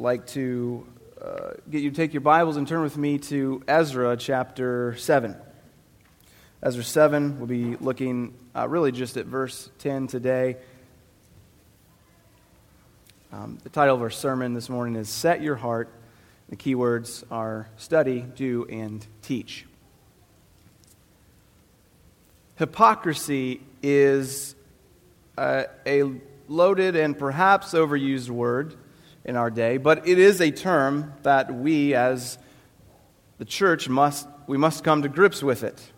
like to uh, get you to take your Bibles and turn with me to Ezra chapter 7. Ezra 7, we'll be looking uh, really just at verse 10 today. Um, the title of our sermon this morning is Set Your Heart. The key words are study, do, and teach. Hypocrisy is uh, a loaded and perhaps overused word in our day, but it is a term that we as the church must we must come to grips with it.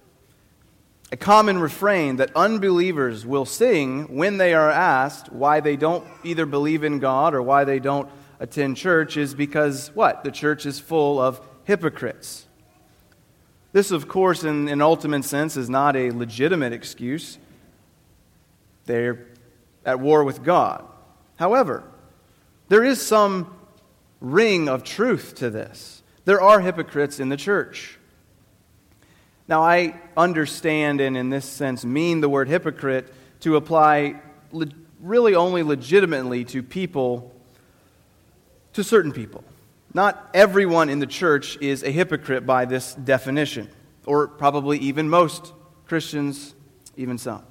A common refrain that unbelievers will sing when they are asked why they don't either believe in God or why they don't attend church is because what? The church is full of hypocrites. This, of course, in an ultimate sense, is not a legitimate excuse. They're at war with God. However, there is some ring of truth to this. There are hypocrites in the church. Now, I understand and, in this sense, mean the word hypocrite to apply le- really only legitimately to people, to certain people. Not everyone in the church is a hypocrite by this definition, or probably even most Christians, even some,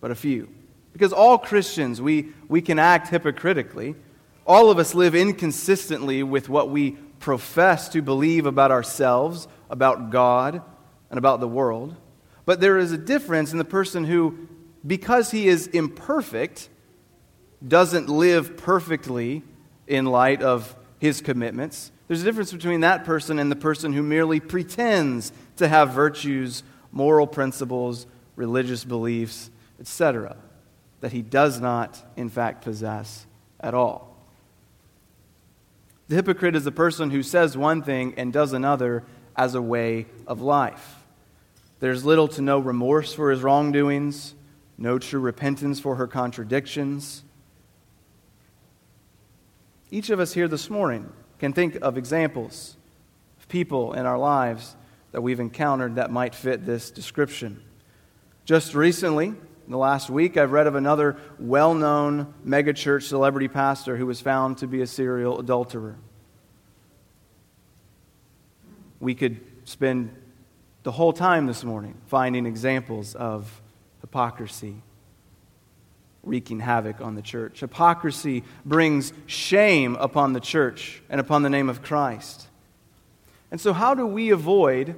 but a few. Because all Christians, we, we can act hypocritically. All of us live inconsistently with what we profess to believe about ourselves, about God, and about the world. But there is a difference in the person who, because he is imperfect, doesn't live perfectly in light of his commitments. There's a difference between that person and the person who merely pretends to have virtues, moral principles, religious beliefs, etc that he does not, in fact, possess at all. The hypocrite is the person who says one thing and does another as a way of life. There's little to no remorse for his wrongdoings, no true repentance for her contradictions. Each of us here this morning can think of examples of people in our lives that we've encountered that might fit this description. Just recently, in the last week, I've read of another well known megachurch celebrity pastor who was found to be a serial adulterer. We could spend the whole time this morning finding examples of hypocrisy wreaking havoc on the church. Hypocrisy brings shame upon the church and upon the name of Christ. And so, how do we avoid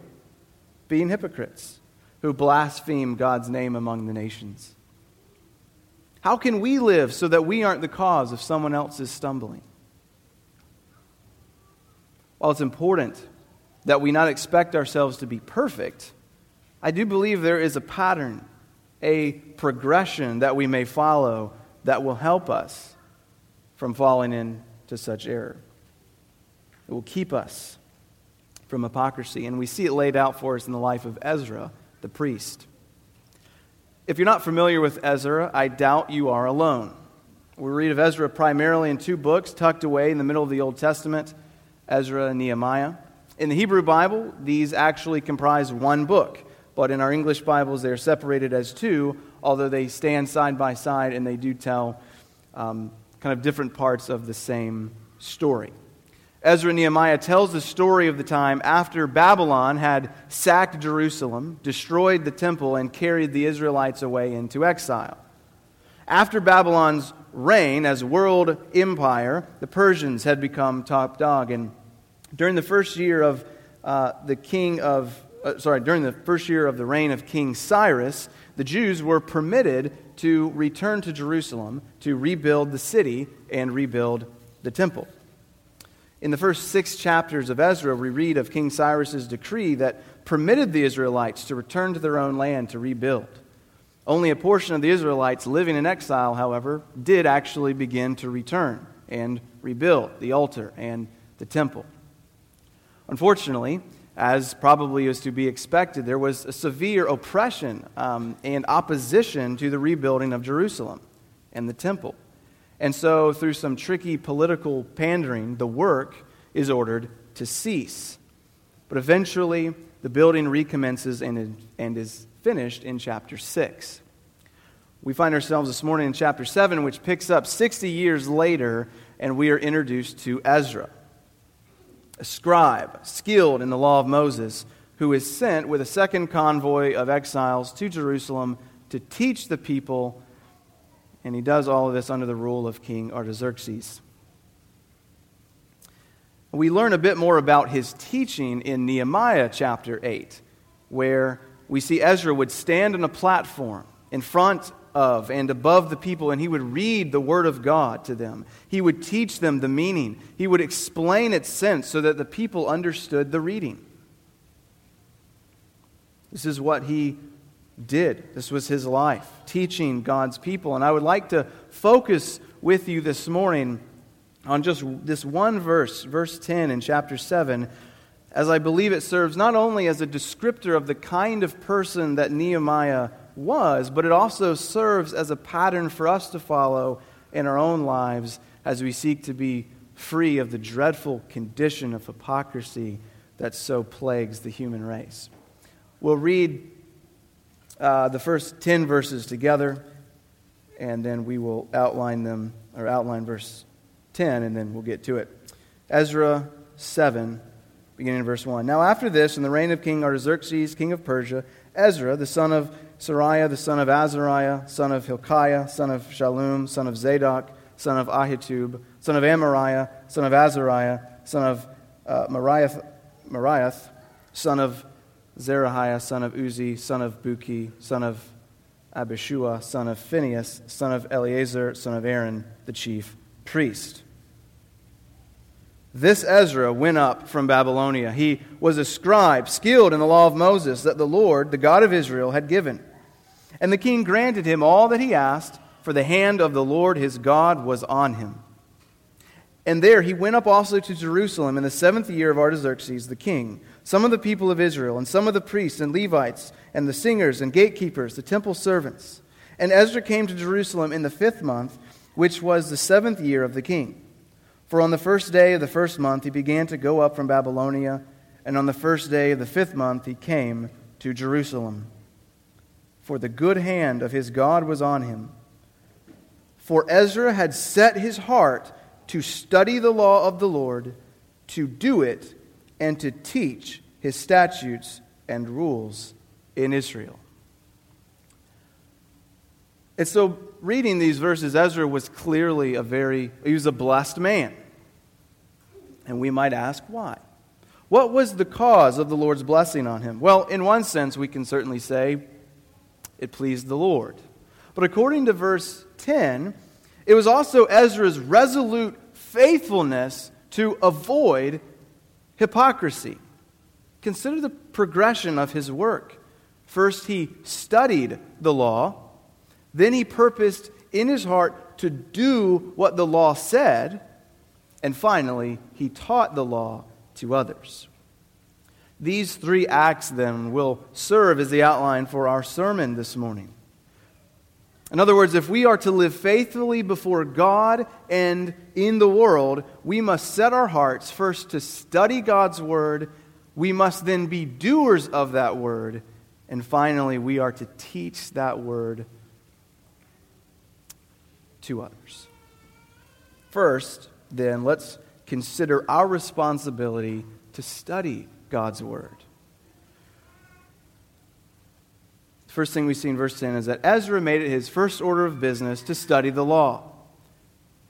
being hypocrites? Who blaspheme God's name among the nations? How can we live so that we aren't the cause of someone else's stumbling? While it's important that we not expect ourselves to be perfect, I do believe there is a pattern, a progression that we may follow that will help us from falling into such error. It will keep us from hypocrisy. And we see it laid out for us in the life of Ezra the priest. If you're not familiar with Ezra, I doubt you are alone. We read of Ezra primarily in two books tucked away in the middle of the Old Testament Ezra and Nehemiah. In the Hebrew Bible, these actually comprise one book, but in our English Bibles, they are separated as two, although they stand side by side and they do tell um, kind of different parts of the same story. Ezra Nehemiah tells the story of the time after Babylon had sacked Jerusalem, destroyed the temple, and carried the Israelites away into exile. After Babylon's reign as world empire, the Persians had become top dog. And during the first year of uh, the king of, uh, sorry, during the first year of the reign of King Cyrus, the Jews were permitted to return to Jerusalem to rebuild the city and rebuild the temple. In the first six chapters of Ezra, we read of King Cyrus's decree that permitted the Israelites to return to their own land to rebuild. Only a portion of the Israelites living in exile, however, did actually begin to return and rebuild the altar and the temple. Unfortunately, as probably is to be expected, there was a severe oppression um, and opposition to the rebuilding of Jerusalem and the temple. And so, through some tricky political pandering, the work is ordered to cease. But eventually, the building recommences and, and is finished in chapter 6. We find ourselves this morning in chapter 7, which picks up 60 years later and we are introduced to Ezra, a scribe skilled in the law of Moses, who is sent with a second convoy of exiles to Jerusalem to teach the people, and he does all of this under the rule of King Artaxerxes. We learn a bit more about his teaching in Nehemiah chapter 8, where we see Ezra would stand on a platform in front of and above the people, and he would read the Word of God to them. He would teach them the meaning, he would explain its sense so that the people understood the reading. This is what he did. This was his life, teaching God's people. And I would like to focus with you this morning on just this one verse, verse 10 in chapter 7, as I believe it serves not only as a descriptor of the kind of person that Nehemiah was, but it also serves as a pattern for us to follow in our own lives as we seek to be free of the dreadful condition of hypocrisy that so plagues the human race. We'll read uh, the first 10 verses together, and then we will outline them, or outline verse 10, and then we'll get to it. Ezra 7, beginning in verse 1. Now, after this, in the reign of King Artaxerxes, king of Persia, Ezra, the son of Seraiah, the son of Azariah, son of Hilkiah, son of Shallum, son of Zadok, son of Ahitub, son of Amariah, son of Azariah, son of uh, Mariath, Mariath, son of Zerahiah, son of Uzzi, son of Buki, son of Abishua, son of Phinehas, son of Eleazar, son of Aaron, the chief priest. This Ezra went up from Babylonia. He was a scribe, skilled in the law of Moses that the Lord, the God of Israel, had given. And the king granted him all that he asked, for the hand of the Lord his God was on him. And there he went up also to Jerusalem in the seventh year of Artaxerxes the king. Some of the people of Israel, and some of the priests and Levites, and the singers and gatekeepers, the temple servants. And Ezra came to Jerusalem in the fifth month, which was the seventh year of the king. For on the first day of the first month he began to go up from Babylonia, and on the first day of the fifth month he came to Jerusalem. For the good hand of his God was on him. For Ezra had set his heart to study the law of the Lord, to do it, and to teach his statutes and rules in Israel. And so, reading these verses, Ezra was clearly a very, he was a blessed man. And we might ask why. What was the cause of the Lord's blessing on him? Well, in one sense, we can certainly say it pleased the Lord. But according to verse 10, it was also Ezra's resolute faithfulness to avoid hypocrisy. Consider the progression of his work. First, he studied the law. Then he purposed in his heart to do what the law said. And finally, he taught the law to others. These three acts, then, will serve as the outline for our sermon this morning. In other words, if we are to live faithfully before God and in the world, we must set our hearts first to study God's Word. We must then be doers of that Word. And finally, we are to teach that Word to others. First, then, let's consider our responsibility to study God's Word. The first thing we see in verse 10 is that Ezra made it his first order of business to study the law.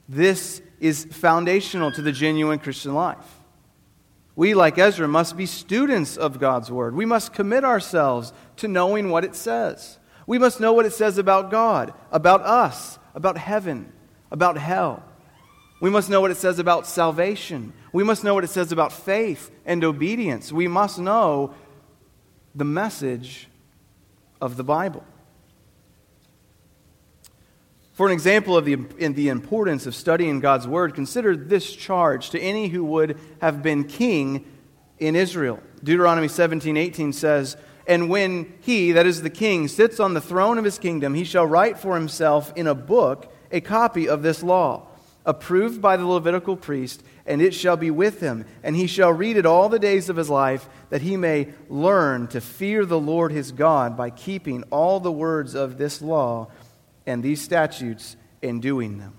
This is foundational to the genuine Christian life. We, like Ezra, must be students of God's Word. We must commit ourselves to knowing what it says. We must know what it says about God, about us, about heaven, about hell. We must know what it says about salvation. We must know what it says about faith and obedience. We must know the message of the Bible. For an example of the, the importance of studying God's Word, consider this charge to any who would have been king in Israel. Deuteronomy 17 18 says, And when he, that is the king, sits on the throne of his kingdom, he shall write for himself in a book a copy of this law, approved by the Levitical priest, and it shall be with him. And he shall read it all the days of his life, that he may learn to fear the Lord his God by keeping all the words of this law and these statutes in doing them.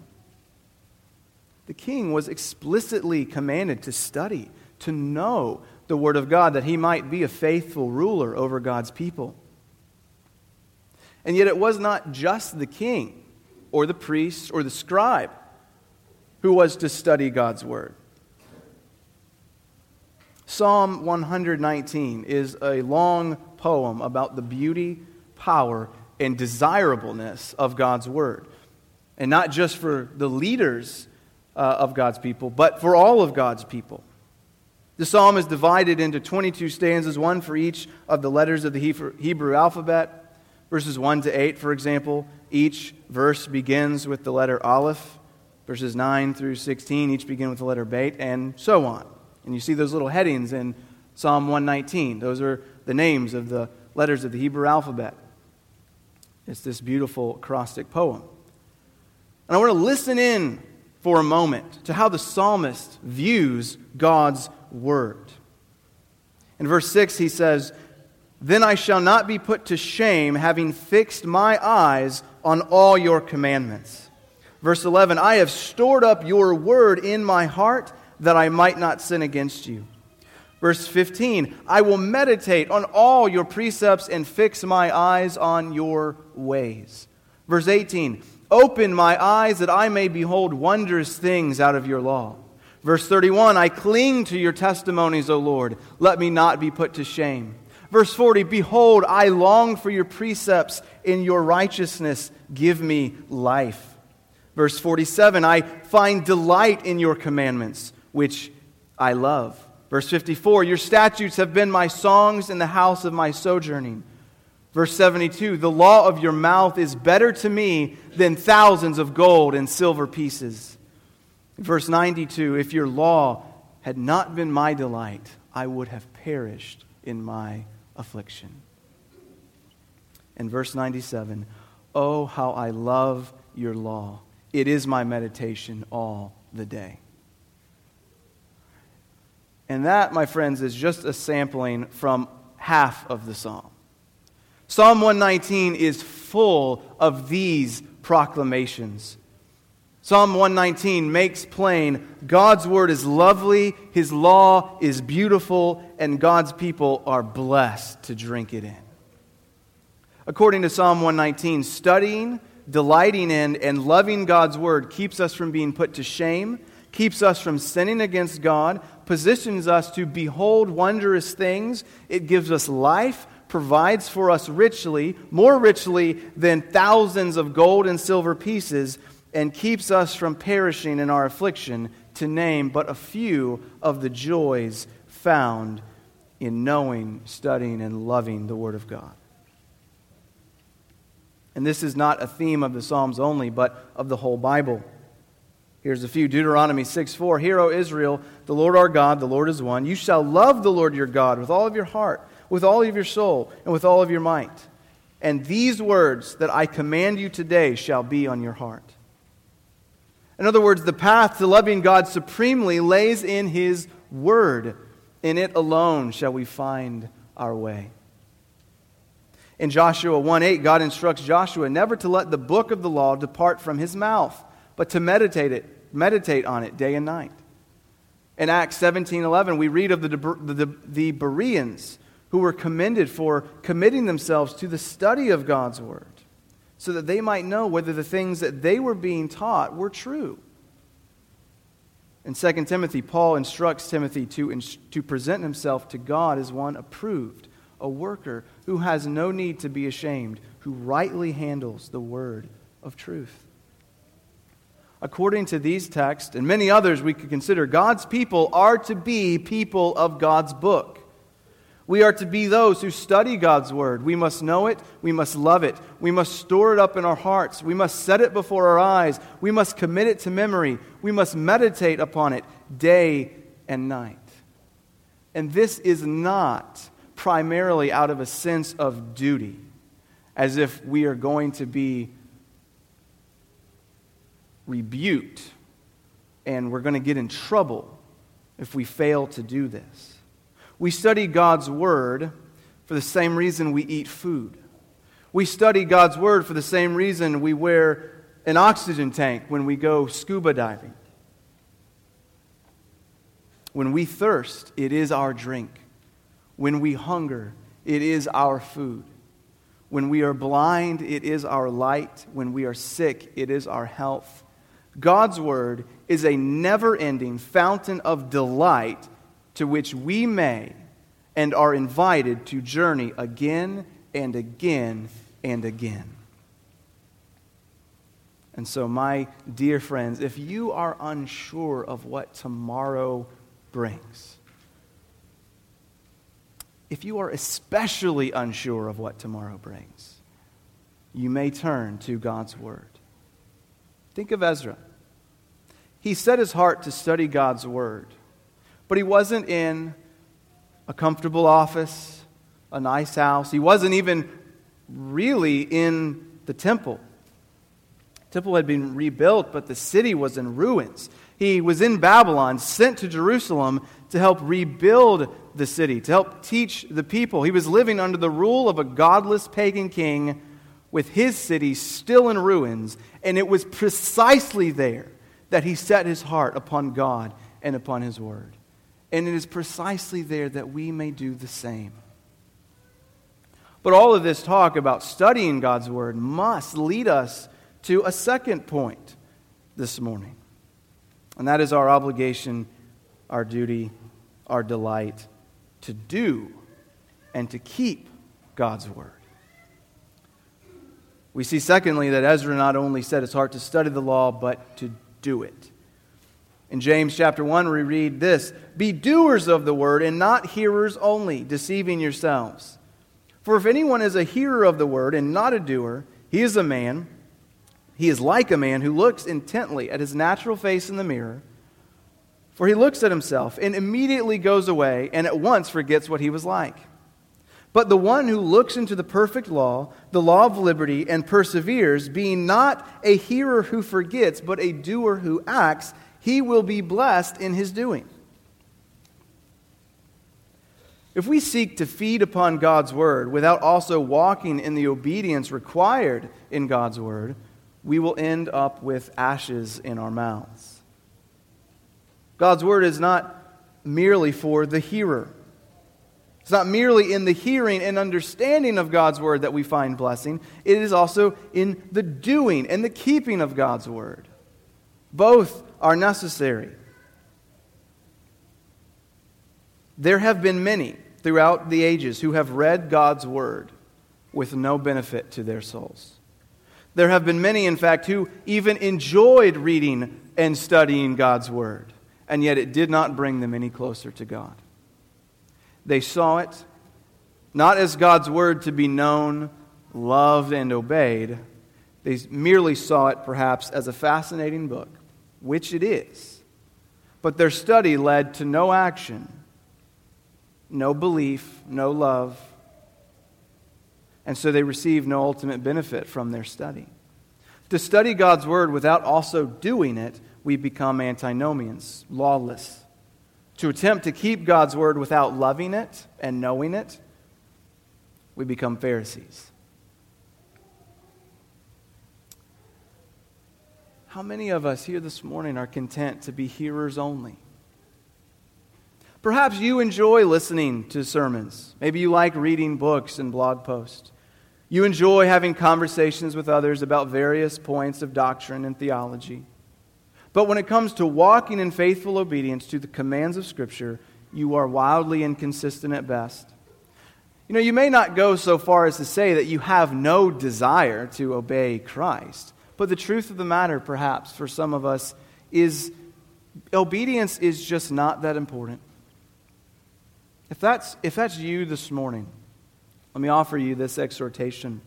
The king was explicitly commanded to study, to know the Word of God, that he might be a faithful ruler over God's people. And yet, it was not just the king or the priest or the scribe who was to study God's Word. Psalm 119 is a long poem about the beauty, power, and desirableness of God's Word. And not just for the leaders uh, of God's people, but for all of God's people. The psalm is divided into 22 stanzas, one for each of the letters of the Hebrew alphabet. Verses 1 to 8, for example, each verse begins with the letter Aleph. Verses 9 through 16 each begin with the letter Bet, and so on. And you see those little headings in Psalm 119. Those are the names of the letters of the Hebrew alphabet. It's this beautiful acrostic poem. And I want to listen in for a moment to how the psalmist views God's word. In verse 6, he says, Then I shall not be put to shame, having fixed my eyes on all your commandments. Verse 11, I have stored up your word in my heart that I might not sin against you. Verse 15 I will meditate on all your precepts and fix my eyes on your ways. Verse 18 Open my eyes that I may behold wondrous things out of your law. Verse 31 I cling to your testimonies, O Lord. Let me not be put to shame. Verse 40 Behold, I long for your precepts. In your righteousness, give me life. Verse 47 I find delight in your commandments which I love. Verse 54 Your statutes have been my songs in the house of my sojourning. Verse 72 The law of your mouth is better to me than thousands of gold and silver pieces. Verse 92 If your law had not been my delight, I would have perished in my affliction. And verse 97 Oh, how I love your law! It is my meditation all the day. And that, my friends, is just a sampling from half of the psalm. Psalm 119 is full of these proclamations. Psalm 119 makes plain God's word is lovely, his law is beautiful, and God's people are blessed to drink it in. According to Psalm 119, studying, delighting in, and loving God's word keeps us from being put to shame, keeps us from sinning against God, positions us to behold wondrous things. It gives us life, provides for us richly, more richly than thousands of gold and silver pieces, and keeps us from perishing in our affliction, to name but a few of the joys found in knowing, studying, and loving the Word of God. And this is not a theme of the Psalms only, but of the whole Bible. Here's a few Deuteronomy 6 4. Hear, O Israel, the Lord our God, the Lord is one. You shall love the Lord your God with all of your heart, with all of your soul, and with all of your might. And these words that I command you today shall be on your heart. In other words, the path to loving God supremely lays in His Word. In it alone shall we find our way. In Joshua 1 8, God instructs Joshua never to let the book of the law depart from his mouth, but to meditate it meditate on it day and night. In Acts 17:11, we read of the, the, the Bereans who were commended for committing themselves to the study of God's word so that they might know whether the things that they were being taught were true. In 2 Timothy, Paul instructs Timothy to, to present himself to God as one approved, a worker who has no need to be ashamed, who rightly handles the word of truth according to these texts and many others we could consider, God's people are to be people of God's book. We are to be those who study God's word. We must know it. We must love it. We must store it up in our hearts. We must set it before our eyes. We must commit it to memory. We must meditate upon it day and night. And this is not primarily out of a sense of duty, as if we are going to be rebuked and we're going to get in trouble if we fail to do this. We study God's Word for the same reason we eat food. We study God's Word for the same reason we wear an oxygen tank when we go scuba diving. When we thirst, it is our drink. When we hunger, it is our food. When we are blind, it is our light. When we are sick, it is our health. God's Word is a never ending fountain of delight to which we may and are invited to journey again and again and again. And so, my dear friends, if you are unsure of what tomorrow brings, if you are especially unsure of what tomorrow brings, you may turn to God's Word. Think of Ezra. He set his heart to study God's Word, but he wasn't in a comfortable office, a nice house. He wasn't even really in the temple. The temple had been rebuilt, but the city was in ruins. He was in Babylon, sent to Jerusalem to help rebuild the city, to help teach the people. He was living under the rule of a godless pagan king with his city still in ruins, and it was precisely there that he set his heart upon God and upon his word. And it is precisely there that we may do the same. But all of this talk about studying God's word must lead us to a second point this morning. And that is our obligation, our duty, our delight to do and to keep God's word. We see, secondly, that Ezra not only set his heart to study the law, but to do it. In James chapter 1, we read this Be doers of the word and not hearers only, deceiving yourselves. For if anyone is a hearer of the word and not a doer, he is a man, he is like a man who looks intently at his natural face in the mirror. For he looks at himself and immediately goes away and at once forgets what he was like. But the one who looks into the perfect law, the law of liberty, and perseveres, being not a hearer who forgets, but a doer who acts, he will be blessed in his doing. If we seek to feed upon God's word without also walking in the obedience required in God's word, we will end up with ashes in our mouths. God's word is not merely for the hearer. It's not merely in the hearing and understanding of God's word that we find blessing, it is also in the doing and the keeping of God's word. Both are necessary. There have been many throughout the ages who have read God's word with no benefit to their souls. There have been many, in fact, who even enjoyed reading and studying God's word, and yet it did not bring them any closer to God. They saw it not as God's word to be known, loved, and obeyed. They merely saw it perhaps as a fascinating book, which it is. But their study led to no action, no belief, no love. And so they received no ultimate benefit from their study. To study God's word without also doing it, we become antinomians, lawless to attempt to keep God's word without loving it and knowing it, we become Pharisees. How many of us here this morning are content to be hearers only? Perhaps you enjoy listening to sermons. Maybe you like reading books and blog posts. You enjoy having conversations with others about various points of doctrine and theology. But when it comes to walking in faithful obedience to the commands of Scripture, you are wildly inconsistent at best. You know, you may not go so far as to say that you have no desire to obey Christ, but the truth of the matter, perhaps, for some of us, is obedience is just not that important. If that's, if that's you this morning, let me offer you this exhortation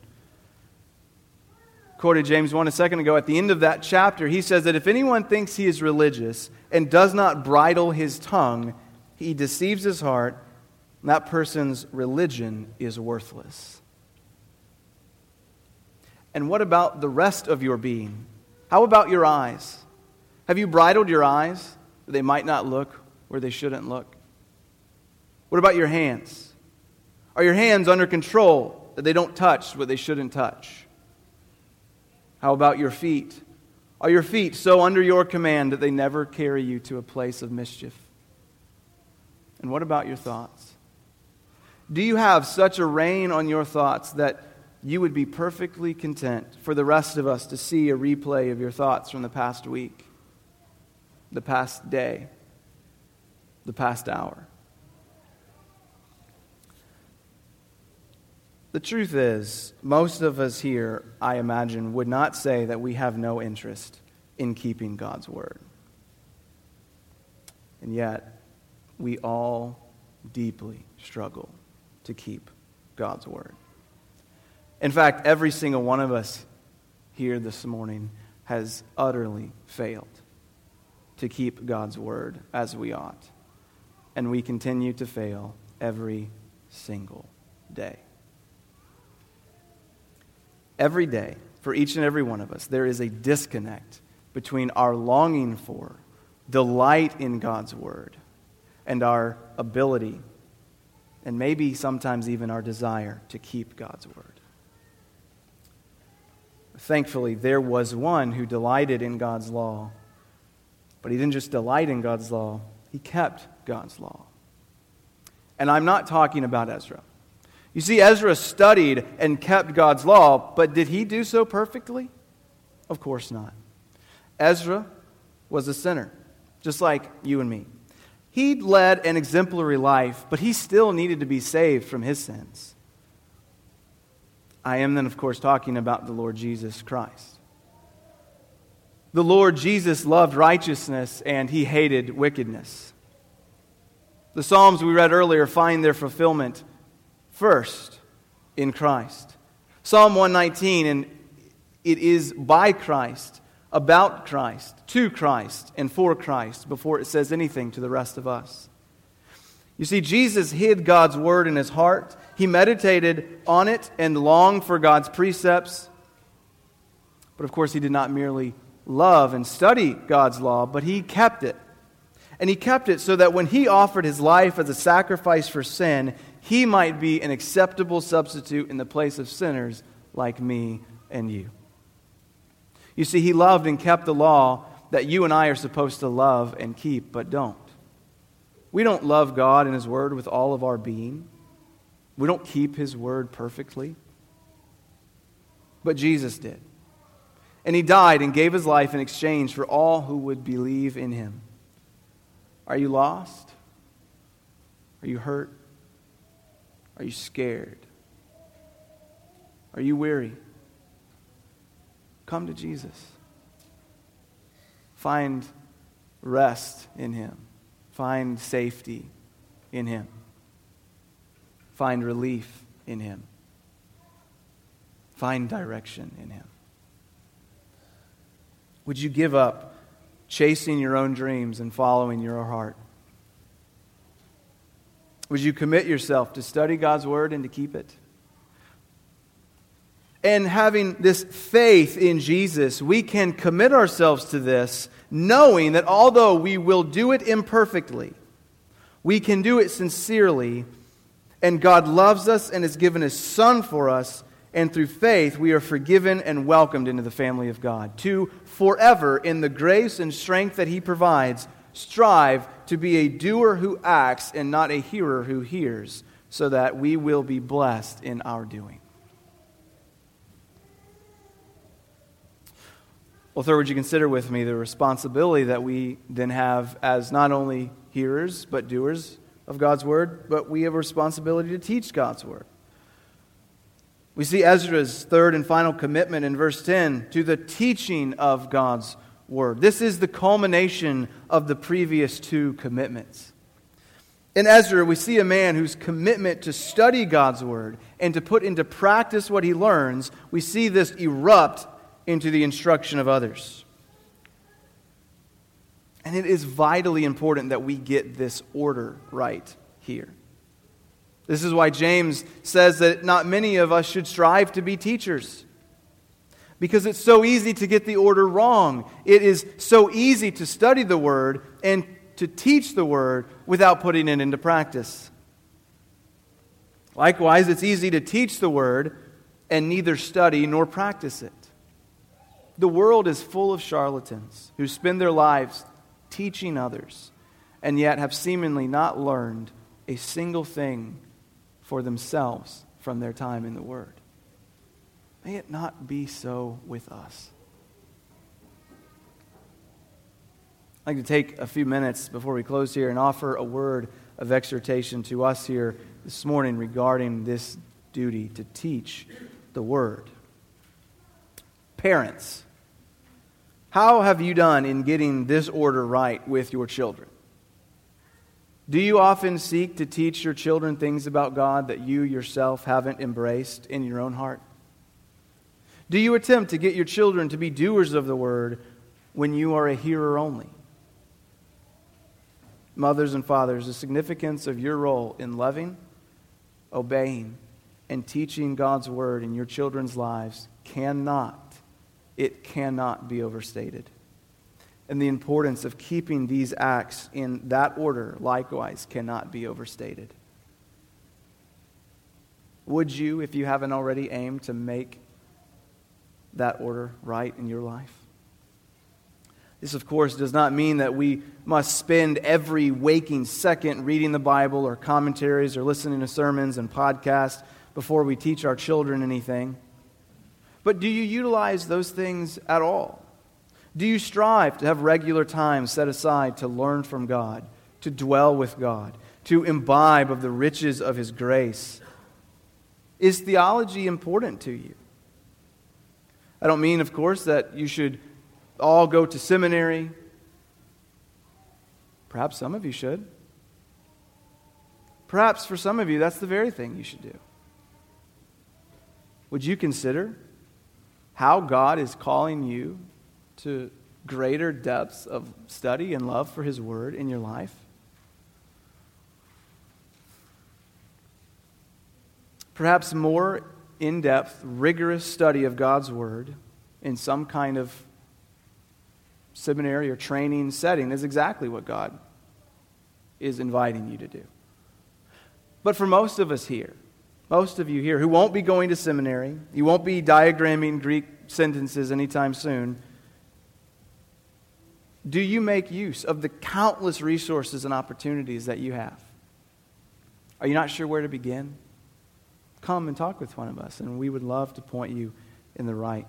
quoted James 1 a second ago, at the end of that chapter, he says that if anyone thinks he is religious and does not bridle his tongue, he deceives his heart, and that person's religion is worthless. And what about the rest of your being? How about your eyes? Have you bridled your eyes that they might not look where they shouldn't look? What about your hands? Are your hands under control that they don't touch what they shouldn't touch? How about your feet? Are your feet so under your command that they never carry you to a place of mischief? And what about your thoughts? Do you have such a rein on your thoughts that you would be perfectly content for the rest of us to see a replay of your thoughts from the past week, the past day, the past hour? The truth is, most of us here, I imagine, would not say that we have no interest in keeping God's word. And yet, we all deeply struggle to keep God's word. In fact, every single one of us here this morning has utterly failed to keep God's word as we ought. And we continue to fail every single day. Every day, for each and every one of us, there is a disconnect between our longing for, delight in God's word, and our ability, and maybe sometimes even our desire to keep God's word. Thankfully, there was one who delighted in God's law, but he didn't just delight in God's law, he kept God's law. And I'm not talking about Ezra. You see, Ezra studied and kept God's law, but did he do so perfectly? Of course not. Ezra was a sinner, just like you and me. He led an exemplary life, but he still needed to be saved from his sins. I am then, of course, talking about the Lord Jesus Christ. The Lord Jesus loved righteousness and he hated wickedness. The Psalms we read earlier find their fulfillment first in Christ. Psalm 119, and it is by Christ, about Christ, to Christ, and for Christ before it says anything to the rest of us. You see, Jesus hid God's word in his heart. He meditated on it and longed for God's precepts. But of course, he did not merely love and study God's law, but he kept it. And he kept it so that when he offered his life as a sacrifice for sin, he might be an acceptable substitute in the place of sinners like me and you. You see, he loved and kept the law that you and I are supposed to love and keep, but don't. We don't love God and his word with all of our being. We don't keep his word perfectly. But Jesus did. And he died and gave his life in exchange for all who would believe in him. Are you lost? Are you hurt? Are you scared? Are you weary? Come to Jesus. Find rest in Him. Find safety in Him. Find relief in Him. Find direction in Him. Would you give up chasing your own dreams and following your heart? Would you commit yourself to study God's word and to keep it? And having this faith in Jesus, we can commit ourselves to this, knowing that although we will do it imperfectly, we can do it sincerely, and God loves us and has given His Son for us, and through faith we are forgiven and welcomed into the family of God, to forever, in the grace and strength that He provides, strive to be a doer who acts and not a hearer who hears, so that we will be blessed in our doing. Well, third, would you consider with me the responsibility that we then have as not only hearers, but doers of God's word, but we have a responsibility to teach God's word. We see Ezra's third and final commitment in verse 10 to the teaching of God's word. This is the culmination of the previous two commitments. In Ezra, we see a man whose commitment to study God's word and to put into practice what he learns, we see this erupt into the instruction of others. And it is vitally important that we get this order right here. This is why James says that not many of us should strive to be teachers because it's so easy to get the order wrong. It is so easy to study the Word and to teach the Word without putting it into practice. Likewise, it's easy to teach the Word and neither study nor practice it. The world is full of charlatans who spend their lives teaching others and yet have seemingly not learned a single thing for themselves from their time in the Word. May it not be so with us. I'd like to take a few minutes before we close here and offer a word of exhortation to us here this morning regarding this duty to teach the Word. Parents, how have you done in getting this order right with your children? Do you often seek to teach your children things about God that you yourself haven't embraced in your own heart? Do you attempt to get your children to be doers of the word when you are a hearer only? Mothers and fathers, the significance of your role in loving, obeying, and teaching God's word in your children's lives cannot, it cannot be overstated. And the importance of keeping these acts in that order, likewise, cannot be overstated. Would you, if you haven't already, aim to make that order right in your life? This, of course, does not mean that we must spend every waking second reading the Bible or commentaries or listening to sermons and podcasts before we teach our children anything. But do you utilize those things at all? Do you strive to have regular time set aside to learn from God, to dwell with God, to imbibe of the riches of His grace? Is theology important to you? I don't mean, of course, that you should all go to seminary. Perhaps some of you should. Perhaps for some of you, that's the very thing you should do. Would you consider how God is calling you to greater depths of study and love for His Word in your life? Perhaps more in depth, rigorous study of God's Word in some kind of seminary or training setting is exactly what God is inviting you to do. But for most of us here, most of you here who won't be going to seminary, you won't be diagramming Greek sentences anytime soon, do you make use of the countless resources and opportunities that you have? Are you not sure where to begin? Come and talk with one of us, and we would love to point you in the right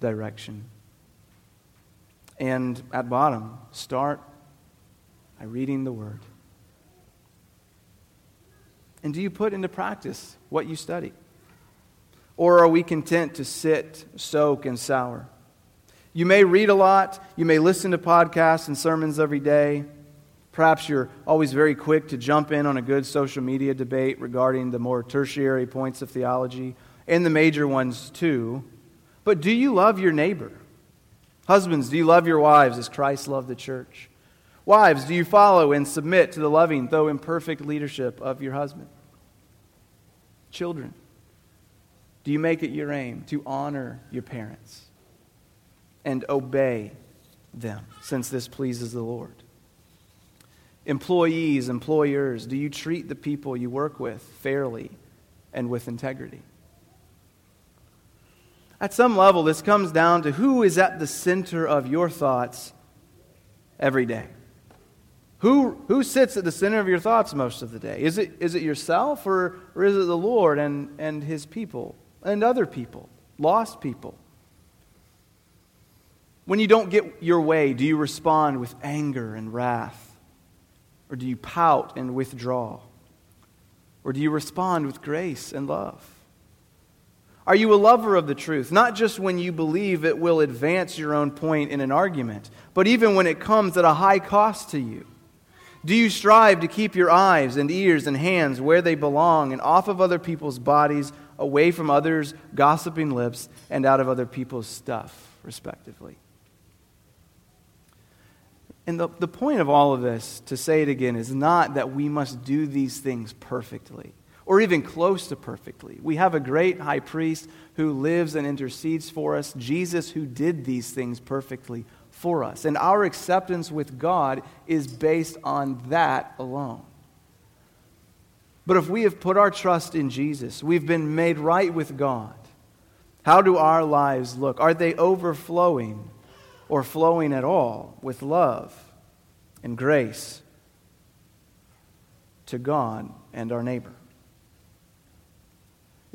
direction. And at bottom, start by reading the Word. And do you put into practice what you study? Or are we content to sit, soak, and sour? You may read a lot, you may listen to podcasts and sermons every day. Perhaps you're always very quick to jump in on a good social media debate regarding the more tertiary points of theology and the major ones too. But do you love your neighbor? Husbands, do you love your wives as Christ loved the church? Wives, do you follow and submit to the loving, though imperfect leadership of your husband? Children, do you make it your aim to honor your parents and obey them, since this pleases the Lord? Employees, employers, do you treat the people you work with fairly and with integrity? At some level, this comes down to who is at the center of your thoughts every day. Who, who sits at the center of your thoughts most of the day? Is it, is it yourself or, or is it the Lord and, and His people and other people, lost people? When you don't get your way, do you respond with anger and wrath? Or do you pout and withdraw? Or do you respond with grace and love? Are you a lover of the truth? Not just when you believe it will advance your own point in an argument, but even when it comes at a high cost to you. Do you strive to keep your eyes and ears and hands where they belong and off of other people's bodies, away from others' gossiping lips, and out of other people's stuff, respectively? And the, the point of all of this, to say it again, is not that we must do these things perfectly or even close to perfectly. We have a great high priest who lives and intercedes for us, Jesus, who did these things perfectly for us. And our acceptance with God is based on that alone. But if we have put our trust in Jesus, we've been made right with God. How do our lives look? Are they overflowing or flowing at all with love and grace to God and our neighbor?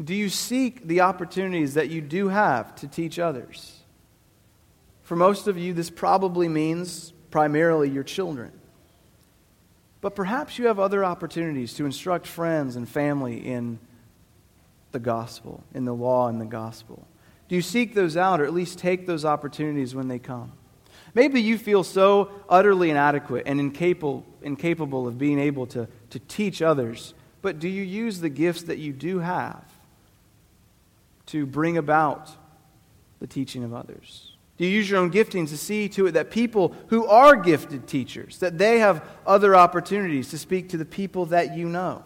Do you seek the opportunities that you do have to teach others? For most of you, this probably means primarily your children. But perhaps you have other opportunities to instruct friends and family in the gospel, in the law and the gospel. Do you seek those out or at least take those opportunities when they come? Maybe you feel so utterly inadequate and incapable, incapable of being able to, to teach others, but do you use the gifts that you do have to bring about the teaching of others? Do you use your own giftings to see to it that people who are gifted teachers, that they have other opportunities to speak to the people that you know?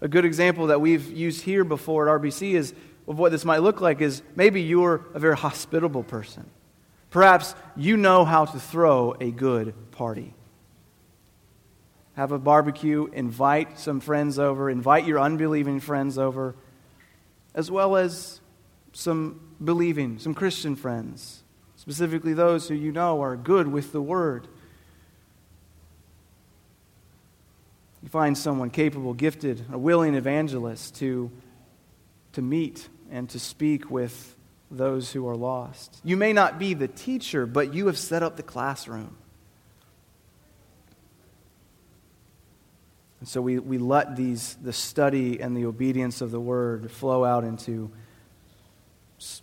A good example that we've used here before at RBC is of what this might look like is maybe you're a very hospitable person. Perhaps you know how to throw a good party. Have a barbecue, invite some friends over, invite your unbelieving friends over, as well as some believing, some Christian friends, specifically those who you know are good with the word. You find someone capable, gifted, a willing evangelist to, to meet and to speak with those who are lost. You may not be the teacher, but you have set up the classroom. And so we, we let these, the study and the obedience of the word flow out into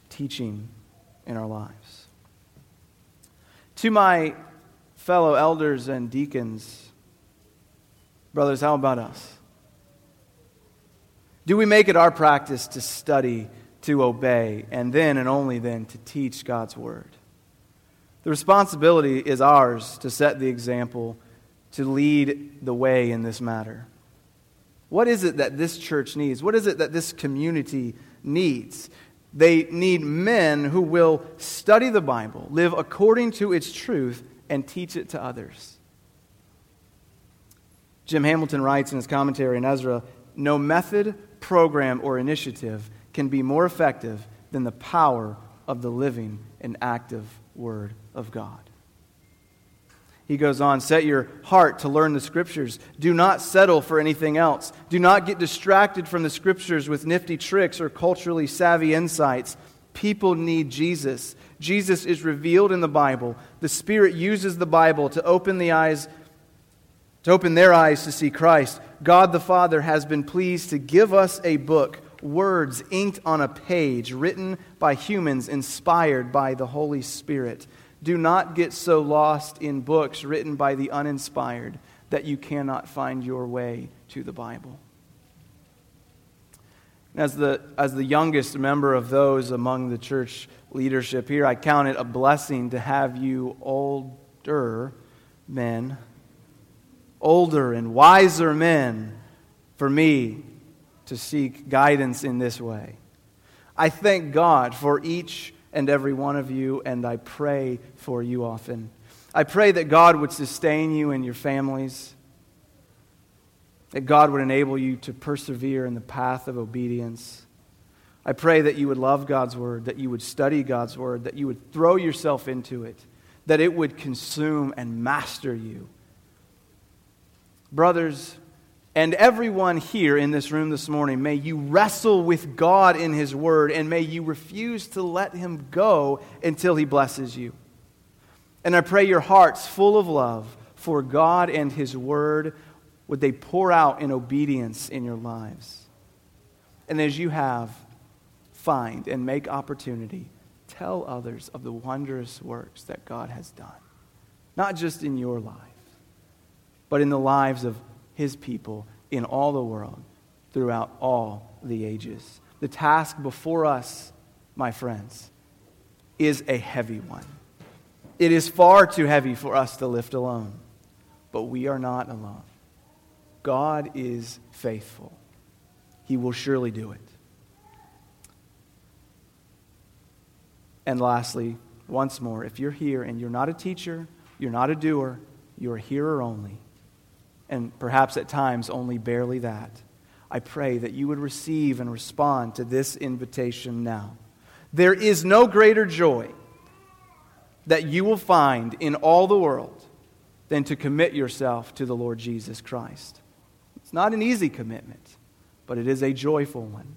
teaching in our lives. To my fellow elders and deacons, brothers, how about us? Do we make it our practice to study, to obey, and then and only then to teach God's word? The responsibility is ours to set the example, to lead the way in this matter. What is it that this church needs? What is it that this community needs? They need men who will study the Bible, live according to its truth, and teach it to others. Jim Hamilton writes in his commentary in Ezra no method, program, or initiative can be more effective than the power of the living and active Word of God. He goes on, set your heart to learn the Scriptures. Do not settle for anything else. Do not get distracted from the Scriptures with nifty tricks or culturally savvy insights. People need Jesus. Jesus is revealed in the Bible. The Spirit uses the Bible to open the eyes to open their eyes to see Christ. God the Father has been pleased to give us a book, words inked on a page, written by humans, inspired by the Holy Spirit. Do not get so lost in books written by the uninspired that you cannot find your way to the Bible. As the, as the youngest member of those among the church leadership here, I count it a blessing to have you older men older and wiser men for me to seek guidance in this way. I thank God for each and every one of you, and I pray for you often. I pray that God would sustain you and your families, that God would enable you to persevere in the path of obedience. I pray that you would love God's word, that you would study God's word, that you would throw yourself into it, that it would consume and master you brothers, and everyone here in this room this morning, may you wrestle with God in His Word and may you refuse to let Him go until He blesses you. And I pray your hearts full of love for God and His Word would they pour out in obedience in your lives. And as you have, find and make opportunity, tell others of the wondrous works that God has done, not just in your life but in the lives of his people in all the world throughout all the ages. The task before us, my friends, is a heavy one. It is far too heavy for us to lift alone, but we are not alone. God is faithful. He will surely do it. And lastly, once more, if you're here and you're not a teacher, you're not a doer, you're a hearer only, and perhaps at times only barely that. I pray that you would receive and respond to this invitation now. There is no greater joy that you will find in all the world than to commit yourself to the Lord Jesus Christ. It's not an easy commitment, but it is a joyful one.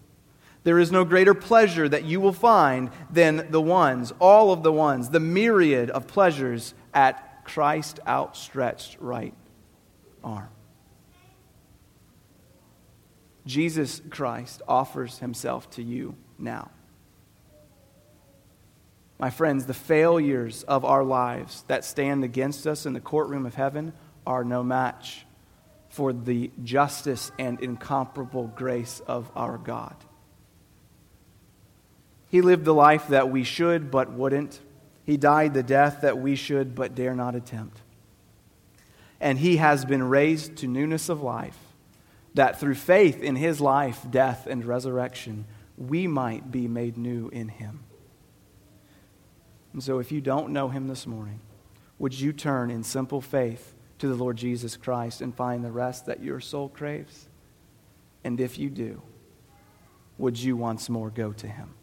There is no greater pleasure that you will find than the ones, all of the ones, the myriad of pleasures at Christ outstretched right arm. Jesus Christ offers himself to you now. My friends, the failures of our lives that stand against us in the courtroom of heaven are no match for the justice and incomparable grace of our God. He lived the life that we should but wouldn't. He died the death that we should but dare not attempt. And he has been raised to newness of life, that through faith in his life, death, and resurrection, we might be made new in him. And so, if you don't know him this morning, would you turn in simple faith to the Lord Jesus Christ and find the rest that your soul craves? And if you do, would you once more go to him?